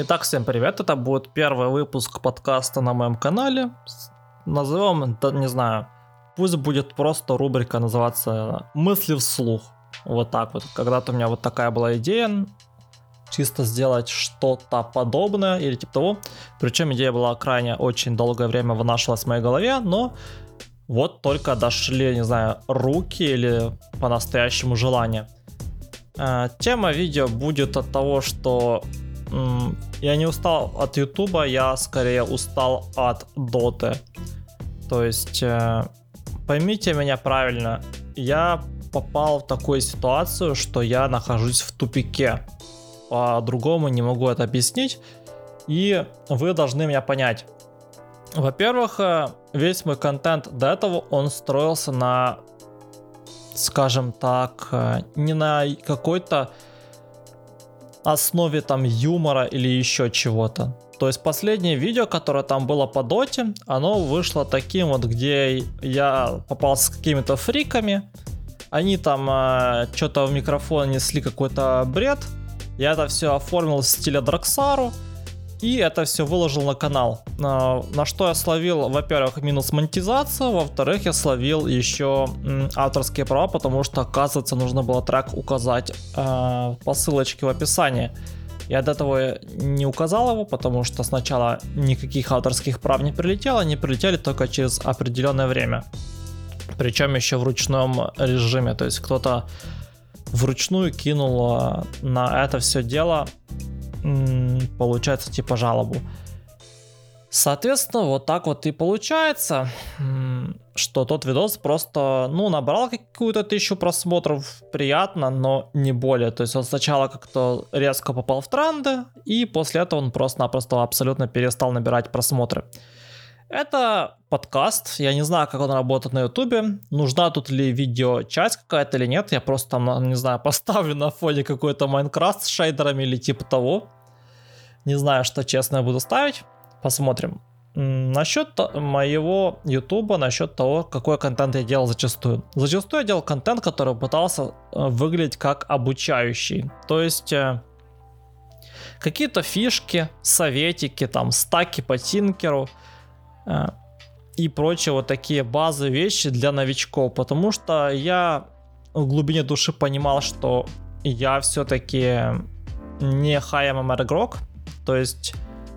Итак, всем привет, это будет первый выпуск подкаста на моем канале. Назовем, не знаю, пусть будет просто рубрика называться «Мысли вслух». Вот так вот. Когда-то у меня вот такая была идея, чисто сделать что-то подобное или типа того. Причем идея была крайне очень долгое время вынашивалась в моей голове, но вот только дошли, не знаю, руки или по-настоящему желание. Э, тема видео будет от того, что я не устал от Ютуба, я скорее устал от Доты. То есть, э, поймите меня правильно, я попал в такую ситуацию, что я нахожусь в тупике. По-другому не могу это объяснить. И вы должны меня понять. Во-первых, э, весь мой контент до этого, он строился на, скажем так, э, не на какой-то основе там юмора или еще чего-то. То есть последнее видео, которое там было по доте, оно вышло таким вот, где я попал с какими-то фриками, они там э, что-то в микрофон несли какой-то бред, я это все оформил в стиле Драксару, и это все выложил на канал. На, на что я словил, во-первых, минус монетизацию, во-вторых, я словил еще авторские права, потому что, оказывается, нужно было трек указать э, по ссылочке в описании. Я до этого не указал его, потому что сначала никаких авторских прав не прилетело, они прилетели только через определенное время. Причем еще в ручном режиме, то есть кто-то вручную кинул э, на это все дело получается типа жалобу. Соответственно, вот так вот и получается, что тот видос просто, ну, набрал какую-то тысячу просмотров, приятно, но не более. То есть он сначала как-то резко попал в тренды, и после этого он просто-напросто абсолютно перестал набирать просмотры. Это подкаст, я не знаю, как он работает на ютубе, нужна тут ли видеочасть какая-то или нет, я просто там, не знаю, поставлю на фоне какой-то Майнкрафт с шейдерами или типа того. Не знаю, что честно я буду ставить. Посмотрим. Насчет моего ютуба, насчет того, какой контент я делал зачастую. Зачастую я делал контент, который пытался э, выглядеть как обучающий. То есть э, какие-то фишки, советики, там, стаки по тинкеру э, и прочие вот такие базы вещи для новичков. Потому что я в глубине души понимал, что я все-таки не high MMR игрок, то есть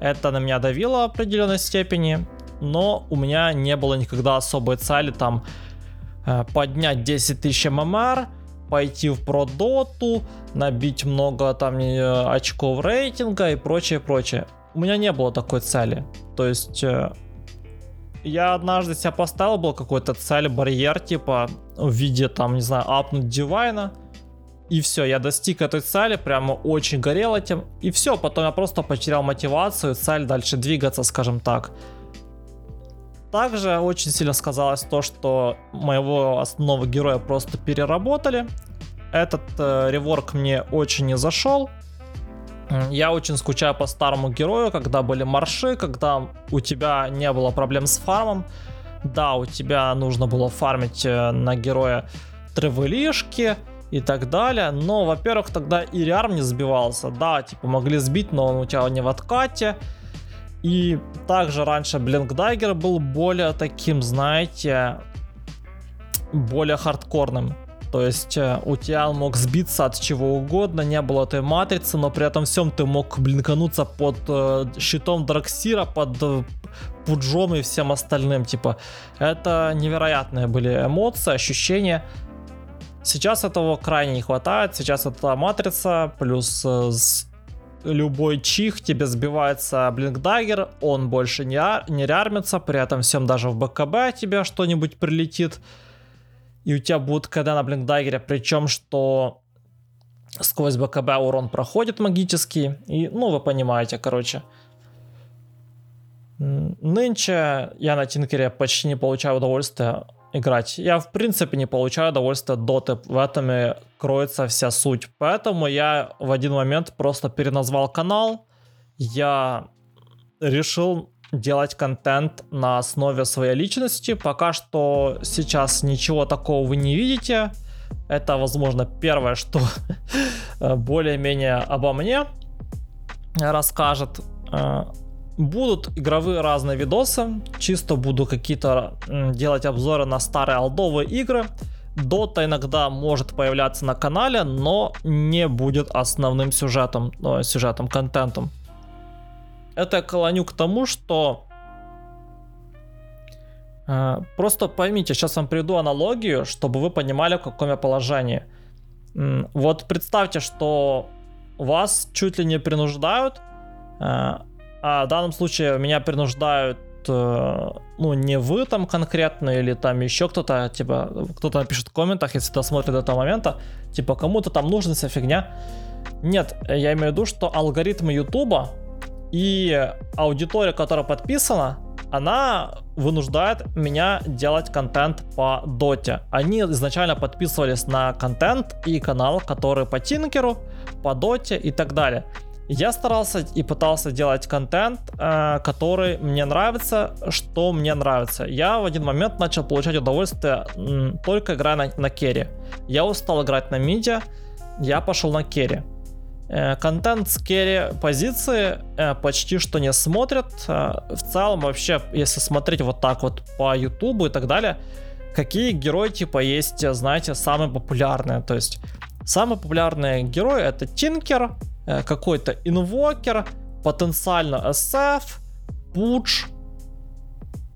это на меня давило в определенной степени, но у меня не было никогда особой цели там э, поднять 10 тысяч ММР, пойти в продоту, набить много там э, очков рейтинга и прочее, прочее. У меня не было такой цели. То есть э, я однажды себя поставил, был какой-то цель, барьер, типа, в виде, там, не знаю, апнуть дивайна, и все, я достиг этой цели, прямо очень горел этим. И все, потом я просто потерял мотивацию, цель дальше двигаться, скажем так. Также очень сильно сказалось то, что моего основного героя просто переработали. Этот э, реворк мне очень не зашел. Я очень скучаю по старому герою, когда были марши, когда у тебя не было проблем с фармом. Да, у тебя нужно было фармить э, на героя тревелишки, и так далее. Но, во-первых, тогда и реарм не сбивался. Да, типа могли сбить, но он у тебя не в откате. И также раньше Блинкдайгер был более таким, знаете, более хардкорным. То есть э, у тебя он мог сбиться от чего угодно, не было этой матрицы, но при этом всем ты мог блинкануться под э, щитом Драксира, под э, пуджом и всем остальным. Типа, это невероятные были эмоции, ощущения. Сейчас этого крайне не хватает. Сейчас это матрица, плюс э, любой чих тебе сбивается блинкдагер, он больше не, не рярмится, при этом всем даже в БКБ тебе что-нибудь прилетит. И у тебя будет КД на блинкдагере, причем что сквозь БКБ урон проходит магический. И, ну, вы понимаете, короче. Нынче я на Тинкере почти не получаю удовольствия играть. Я, в принципе, не получаю удовольствия от доты. В этом и кроется вся суть. Поэтому я в один момент просто переназвал канал. Я решил делать контент на основе своей личности. Пока что сейчас ничего такого вы не видите. Это, возможно, первое, что более-менее обо мне. расскажет. Будут игровые разные видосы. Чисто буду какие-то делать обзоры на старые алдовые игры. Дота иногда может появляться на канале, но не будет основным сюжетом, ну, сюжетом, контентом. Это я клоню к тому, что э, просто поймите, сейчас вам приведу аналогию, чтобы вы понимали, в каком я положении. Вот представьте, что вас чуть ли не принуждают, э, а в данном случае меня принуждают Э, ну, не вы там конкретно, или там еще кто-то, типа, кто-то напишет в комментах, если досмотрит до этого момента, типа, кому-то там нужна вся фигня. Нет, я имею в виду, что алгоритмы Ютуба и аудитория, которая подписана, она вынуждает меня делать контент по доте. Они изначально подписывались на контент и канал, который по Тинкеру, по доте и так далее. Я старался и пытался делать контент, э, который мне нравится, что мне нравится. Я в один момент начал получать удовольствие только играя на, на carry. Я устал играть на миде, я пошел на carry. Э, контент с carry позиции э, почти что не смотрят. В целом вообще, если смотреть вот так вот по ютубу и так далее, какие герои типа есть, знаете, самые популярные. То есть самый популярный герой это Тинкер, какой-то инвокер, потенциально SF, пудж.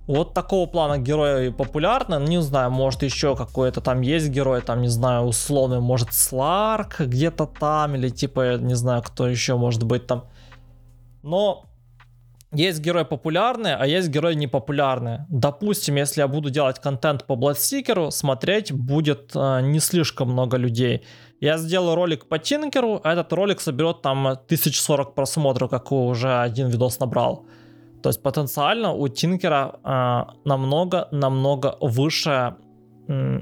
Вот такого плана герои популярны. Не знаю, может еще какой-то там есть герой, там, не знаю, условный, может, Сларк где-то там, или типа, не знаю, кто еще может быть там. Но есть герои популярные, а есть герои непопулярные. Допустим, если я буду делать контент по Bloodseeker, смотреть будет э, не слишком много людей. Я сделаю ролик по Тинкеру, а этот ролик соберет там 1040 просмотров, как уже один видос набрал. То есть потенциально у Тинкера э, намного, намного выше э,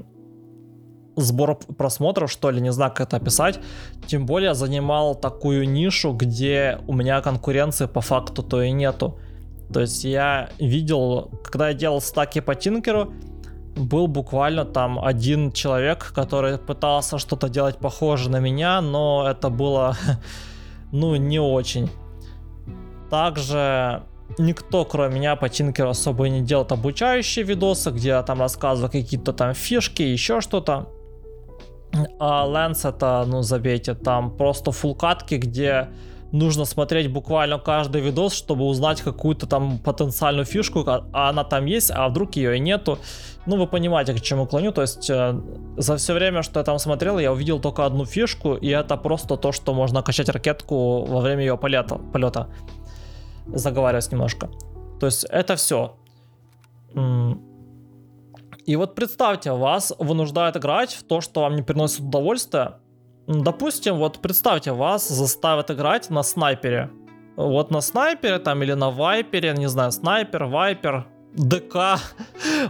сбор просмотров, что ли, не знаю, как это описать. Тем более занимал такую нишу, где у меня конкуренции по факту то и нету. То есть я видел, когда я делал стаки по Тинкеру, был буквально там один человек, который пытался что-то делать похоже на меня, но это было, ну, не очень. Также никто, кроме меня, по Тинкеру особо не делает обучающие видосы, где я там рассказываю какие-то там фишки, еще что-то. А Lens это, ну, забейте, там просто фулкатки, где нужно смотреть буквально каждый видос, чтобы узнать какую-то там потенциальную фишку, а она там есть, а вдруг ее и нету. Ну, вы понимаете, к чему клоню. То есть, э, за все время, что я там смотрел, я увидел только одну фишку, и это просто то, что можно качать ракетку во время ее полета. полета. Заговариваюсь немножко. То есть, это все. И вот представьте, вас вынуждают играть в то, что вам не приносит удовольствия, Допустим, вот представьте, вас заставят играть на снайпере. Вот на снайпере там или на вайпере, не знаю, снайпер, вайпер, ДК.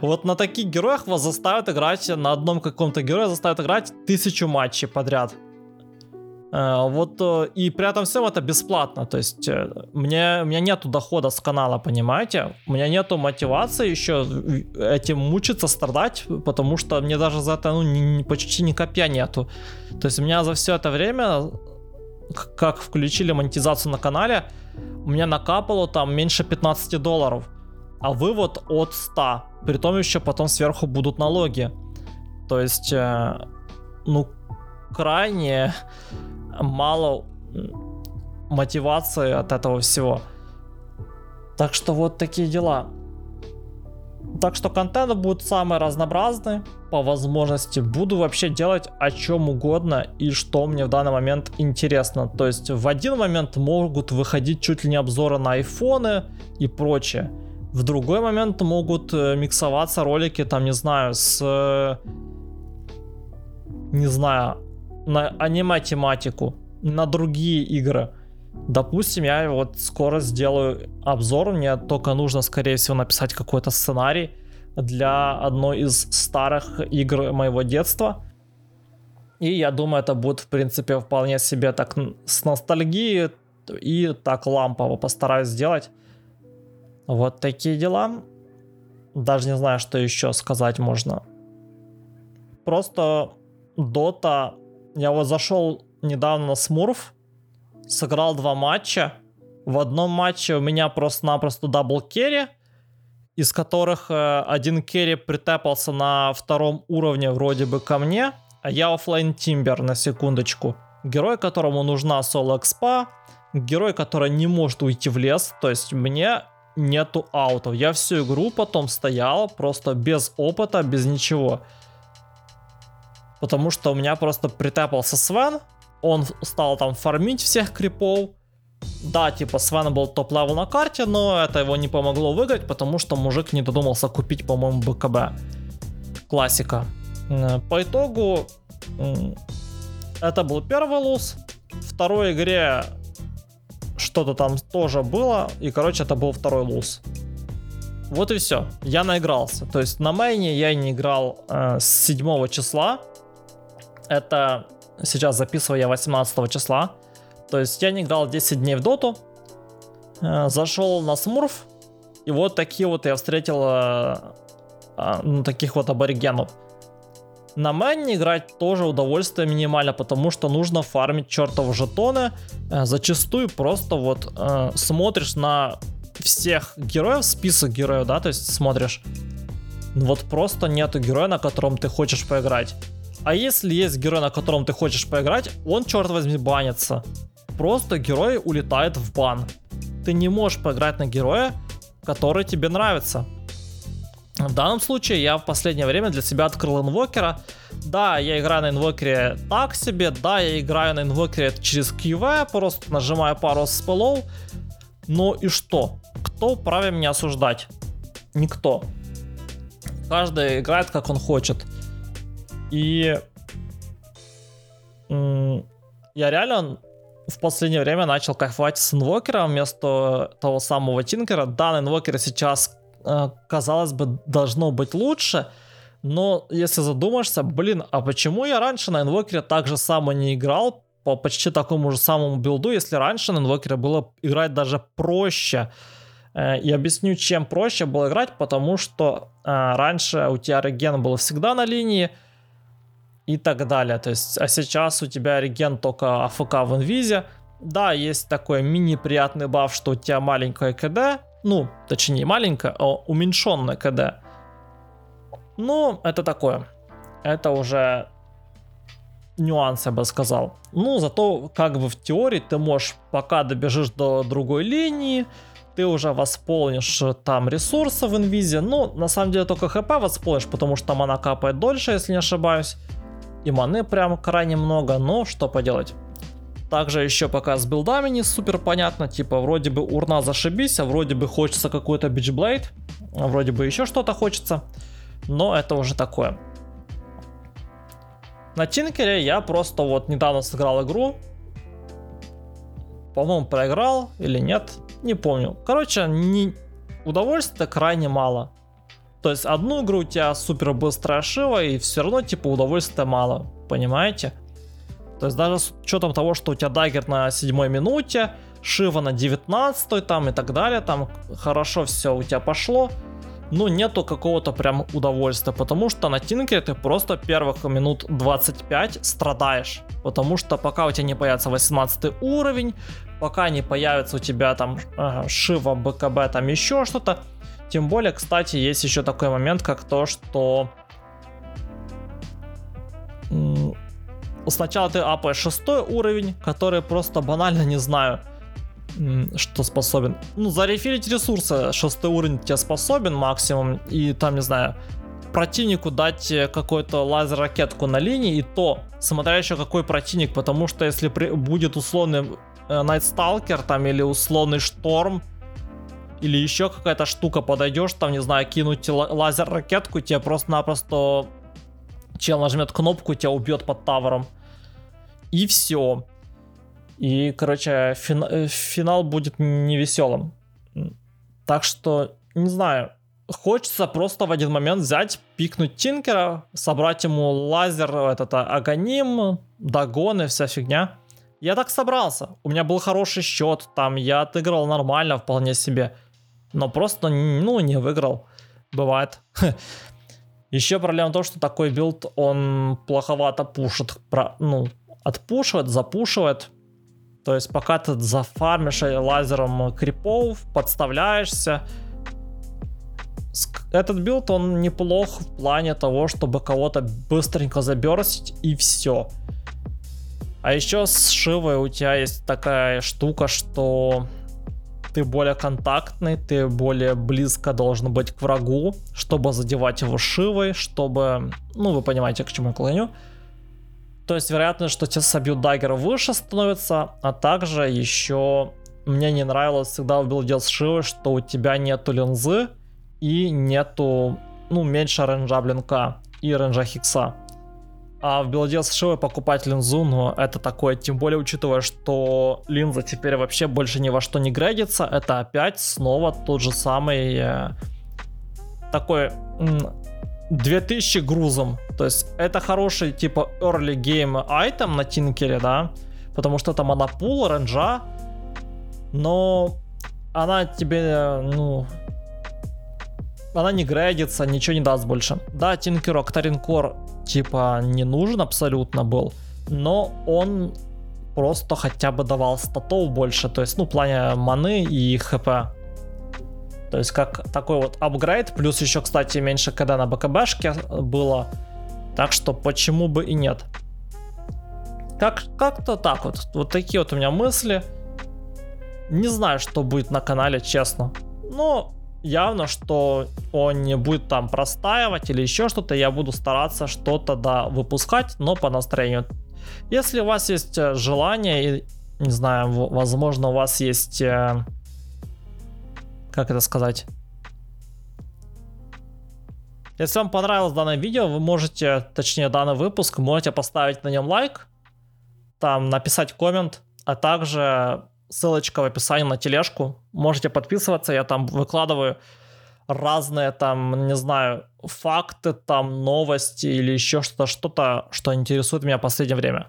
Вот на таких героях вас заставят играть, на одном каком-то герое заставят играть тысячу матчей подряд. Э, вот э, и при этом всем это бесплатно. То есть э, мне, у меня нету дохода с канала, понимаете? У меня нету мотивации еще этим мучиться, страдать, потому что мне даже за это ну, ни, почти ни копья нету. То есть у меня за все это время, как включили монетизацию на канале, у меня накапало там меньше 15 долларов. А вывод от 100. Притом еще потом сверху будут налоги. То есть, ну, крайне мало мотивации от этого всего. Так что вот такие дела. Так что контент будет самый разнообразный, по возможности. Буду вообще делать о чем угодно и что мне в данный момент интересно. То есть в один момент могут выходить чуть ли не обзоры на айфоны и прочее. В другой момент могут э, миксоваться ролики, там, не знаю, с... Э, не знаю, на аниме-тематику, на другие игры. Допустим, я вот скоро сделаю обзор, мне только нужно, скорее всего, написать какой-то сценарий для одной из старых игр моего детства. И я думаю, это будет, в принципе, вполне себе так с ностальгией и так лампово постараюсь сделать. Вот такие дела. Даже не знаю, что еще сказать можно. Просто Дота я вот зашел недавно на smurf, сыграл два матча, В одном матче у меня просто-напросто double carry, из которых э, один carry притепался на втором уровне вроде бы ко мне, а я offlane Timber на секундочку. Герой, которому нужна соло экспа, герой, который не может уйти в лес, то есть мне нету аутов. Я всю игру потом стоял просто без опыта, без ничего. Потому что у меня просто притепался Свен, он стал там фармить всех крипов. Да, типа Свен был top level на карте, но это его не помогло выиграть, потому что мужик не додумался купить, по-моему, BKB. Классика. По итогу, это был первый луз. Второй игре что-то там тоже было, и, короче, это был второй луз. Вот и все. Я наигрался. То есть на мейне я не играл э, с 7 числа. Это сейчас записываю я 18 числа. То есть я не играл 10 дней в доту. Э, зашел на смурф. И вот такие вот я встретил э, э, ну, таких вот аборигенов. На мэне играть тоже удовольствие минимально, потому что нужно фармить чертовы жетоны. Э, зачастую просто вот э, смотришь на всех героев, список героев, да, то есть смотришь. Вот просто нету героя, на котором ты хочешь поиграть. А если есть герой, на котором ты хочешь поиграть, он, черт возьми, банится. Просто герой улетает в бан. Ты не можешь поиграть на героя, который тебе нравится. В данном случае я в последнее время для себя открыл инвокера. Да, я играю на инвокере так себе, да, я играю на инвокере через QV, просто нажимаю пару спелов. Но и что? Кто вправе меня осуждать? Никто. Каждый играет как он хочет. И я реально в последнее время начал кайфовать с инвокером вместо того самого Тинкера. Да, на инвокере сейчас казалось бы, должно быть лучше, но если задумаешься, блин, а почему я раньше на инвокере так же само не играл по почти такому же самому билду, если раньше на инвокере было играть даже проще? Э, и объясню, чем проще было играть, потому что э, раньше у тебя реген был всегда на линии и так далее. То есть, а сейчас у тебя реген только АФК в инвизе. Да, есть такой мини-приятный баф, что у тебя маленькая КД, ну, точнее, маленькое, а уменьшенное КД. Ну, это такое. Это уже нюанс, я бы сказал. Ну, зато как бы в теории ты можешь, пока добежишь до другой линии, ты уже восполнишь там ресурсы в инвизе. Ну, на самом деле только хп восполнишь, потому что мана капает дольше, если не ошибаюсь. И маны прям крайне много, но что поделать. Также еще пока с билдами не супер понятно, типа вроде бы урна зашибись, а вроде бы хочется какой-то бичблейд, а вроде бы еще что-то хочется, но это уже такое. На Тинкере я просто вот недавно сыграл игру, по-моему проиграл или нет, не помню. Короче, не... удовольствия крайне мало. То есть одну игру у тебя супер быстрая шива и все равно типа удовольствия мало, понимаете? То есть даже с учетом того, что у тебя дагер на седьмой минуте, Шива на 19 там и так далее, там хорошо все у тебя пошло, но нету какого-то прям удовольствия, потому что на Тинкере ты просто первых минут 25 страдаешь, потому что пока у тебя не появится 18 уровень, пока не появится у тебя там э, Шива, БКБ, там еще что-то, тем более, кстати, есть еще такой момент, как то, что сначала ты апаешь шестой уровень, который просто банально не знаю, что способен. Ну, зарефилить ресурсы шестой уровень тебе способен максимум, и там, не знаю, противнику дать какую-то лазер-ракетку на линии, и то, смотря еще какой противник, потому что если при, будет условный Найтсталкер там или условный Шторм, или еще какая-то штука подойдешь, там, не знаю, кинуть лазер-ракетку, тебе просто-напросто чел нажмет кнопку, тебя убьет под тавером. И все. И, короче, фин, э, финал будет невеселым. Так что, не знаю, хочется просто в один момент взять, пикнуть Тинкера, собрать ему лазер, этот а, агоним, догоны, вся фигня. Я так собрался. У меня был хороший счет, там я отыграл нормально, вполне себе. Но просто, ну, не выиграл. Бывает. Еще проблема в том, что такой build, он плоховато пушит, ну, отпушивает, запушивает. То есть пока ты зафармишь лазером крипов, подставляешься, этот build, он неплох в плане того, чтобы кого-то быстренько заберстить и все. А еще с Шивой у тебя есть такая штука, что ты более контактный, ты более близко должен быть к врагу, чтобы задевать его Шивой, чтобы... Ну, вы понимаете, к чему я клоню. То есть вероятность, что тебя собьют dagger выше становится, а также еще мне не нравилось всегда в билде с Шивой, что у тебя нету линзы, и нету, ну, меньше ренджа блинка и ренджа хикса. А в билде с Шивой покупать линзу, ну, это такое, тем более учитывая, что линза теперь вообще больше ни во что не грейдится, это опять снова тот же самый э, такой 2000 грузом. То есть это хороший типа early game item на тинкере, да, потому что это монопул, ренджа, но она тебе, ну, она не грейдится, ничего не даст больше. Да, Тинкер Octarine типа не нужен абсолютно был, но он просто хотя бы давал статов больше, то есть, ну, в плане маны и хп. То есть, как такой вот апгрейд, плюс еще, кстати, меньше когда на БКБшке было, так что почему бы и нет. Как, как-то так вот, вот такие вот у меня мысли. Не знаю, что будет на канале, честно. Но явно, что он не будет там простаивать или еще что-то, я буду стараться что-то да выпускать, но по настроению. Если у вас есть э, желание, и, не знаю, возможно, у вас есть, э, как это сказать, если вам понравилось данное видео, вы можете, точнее данный выпуск, можете поставить на нем лайк, там написать коммент, а также ссылочка в описании на тележку. Можете подписываться, я там выкладываю разные там, не знаю, факты, там новости или еще что-то, что-то, что интересует меня в последнее время.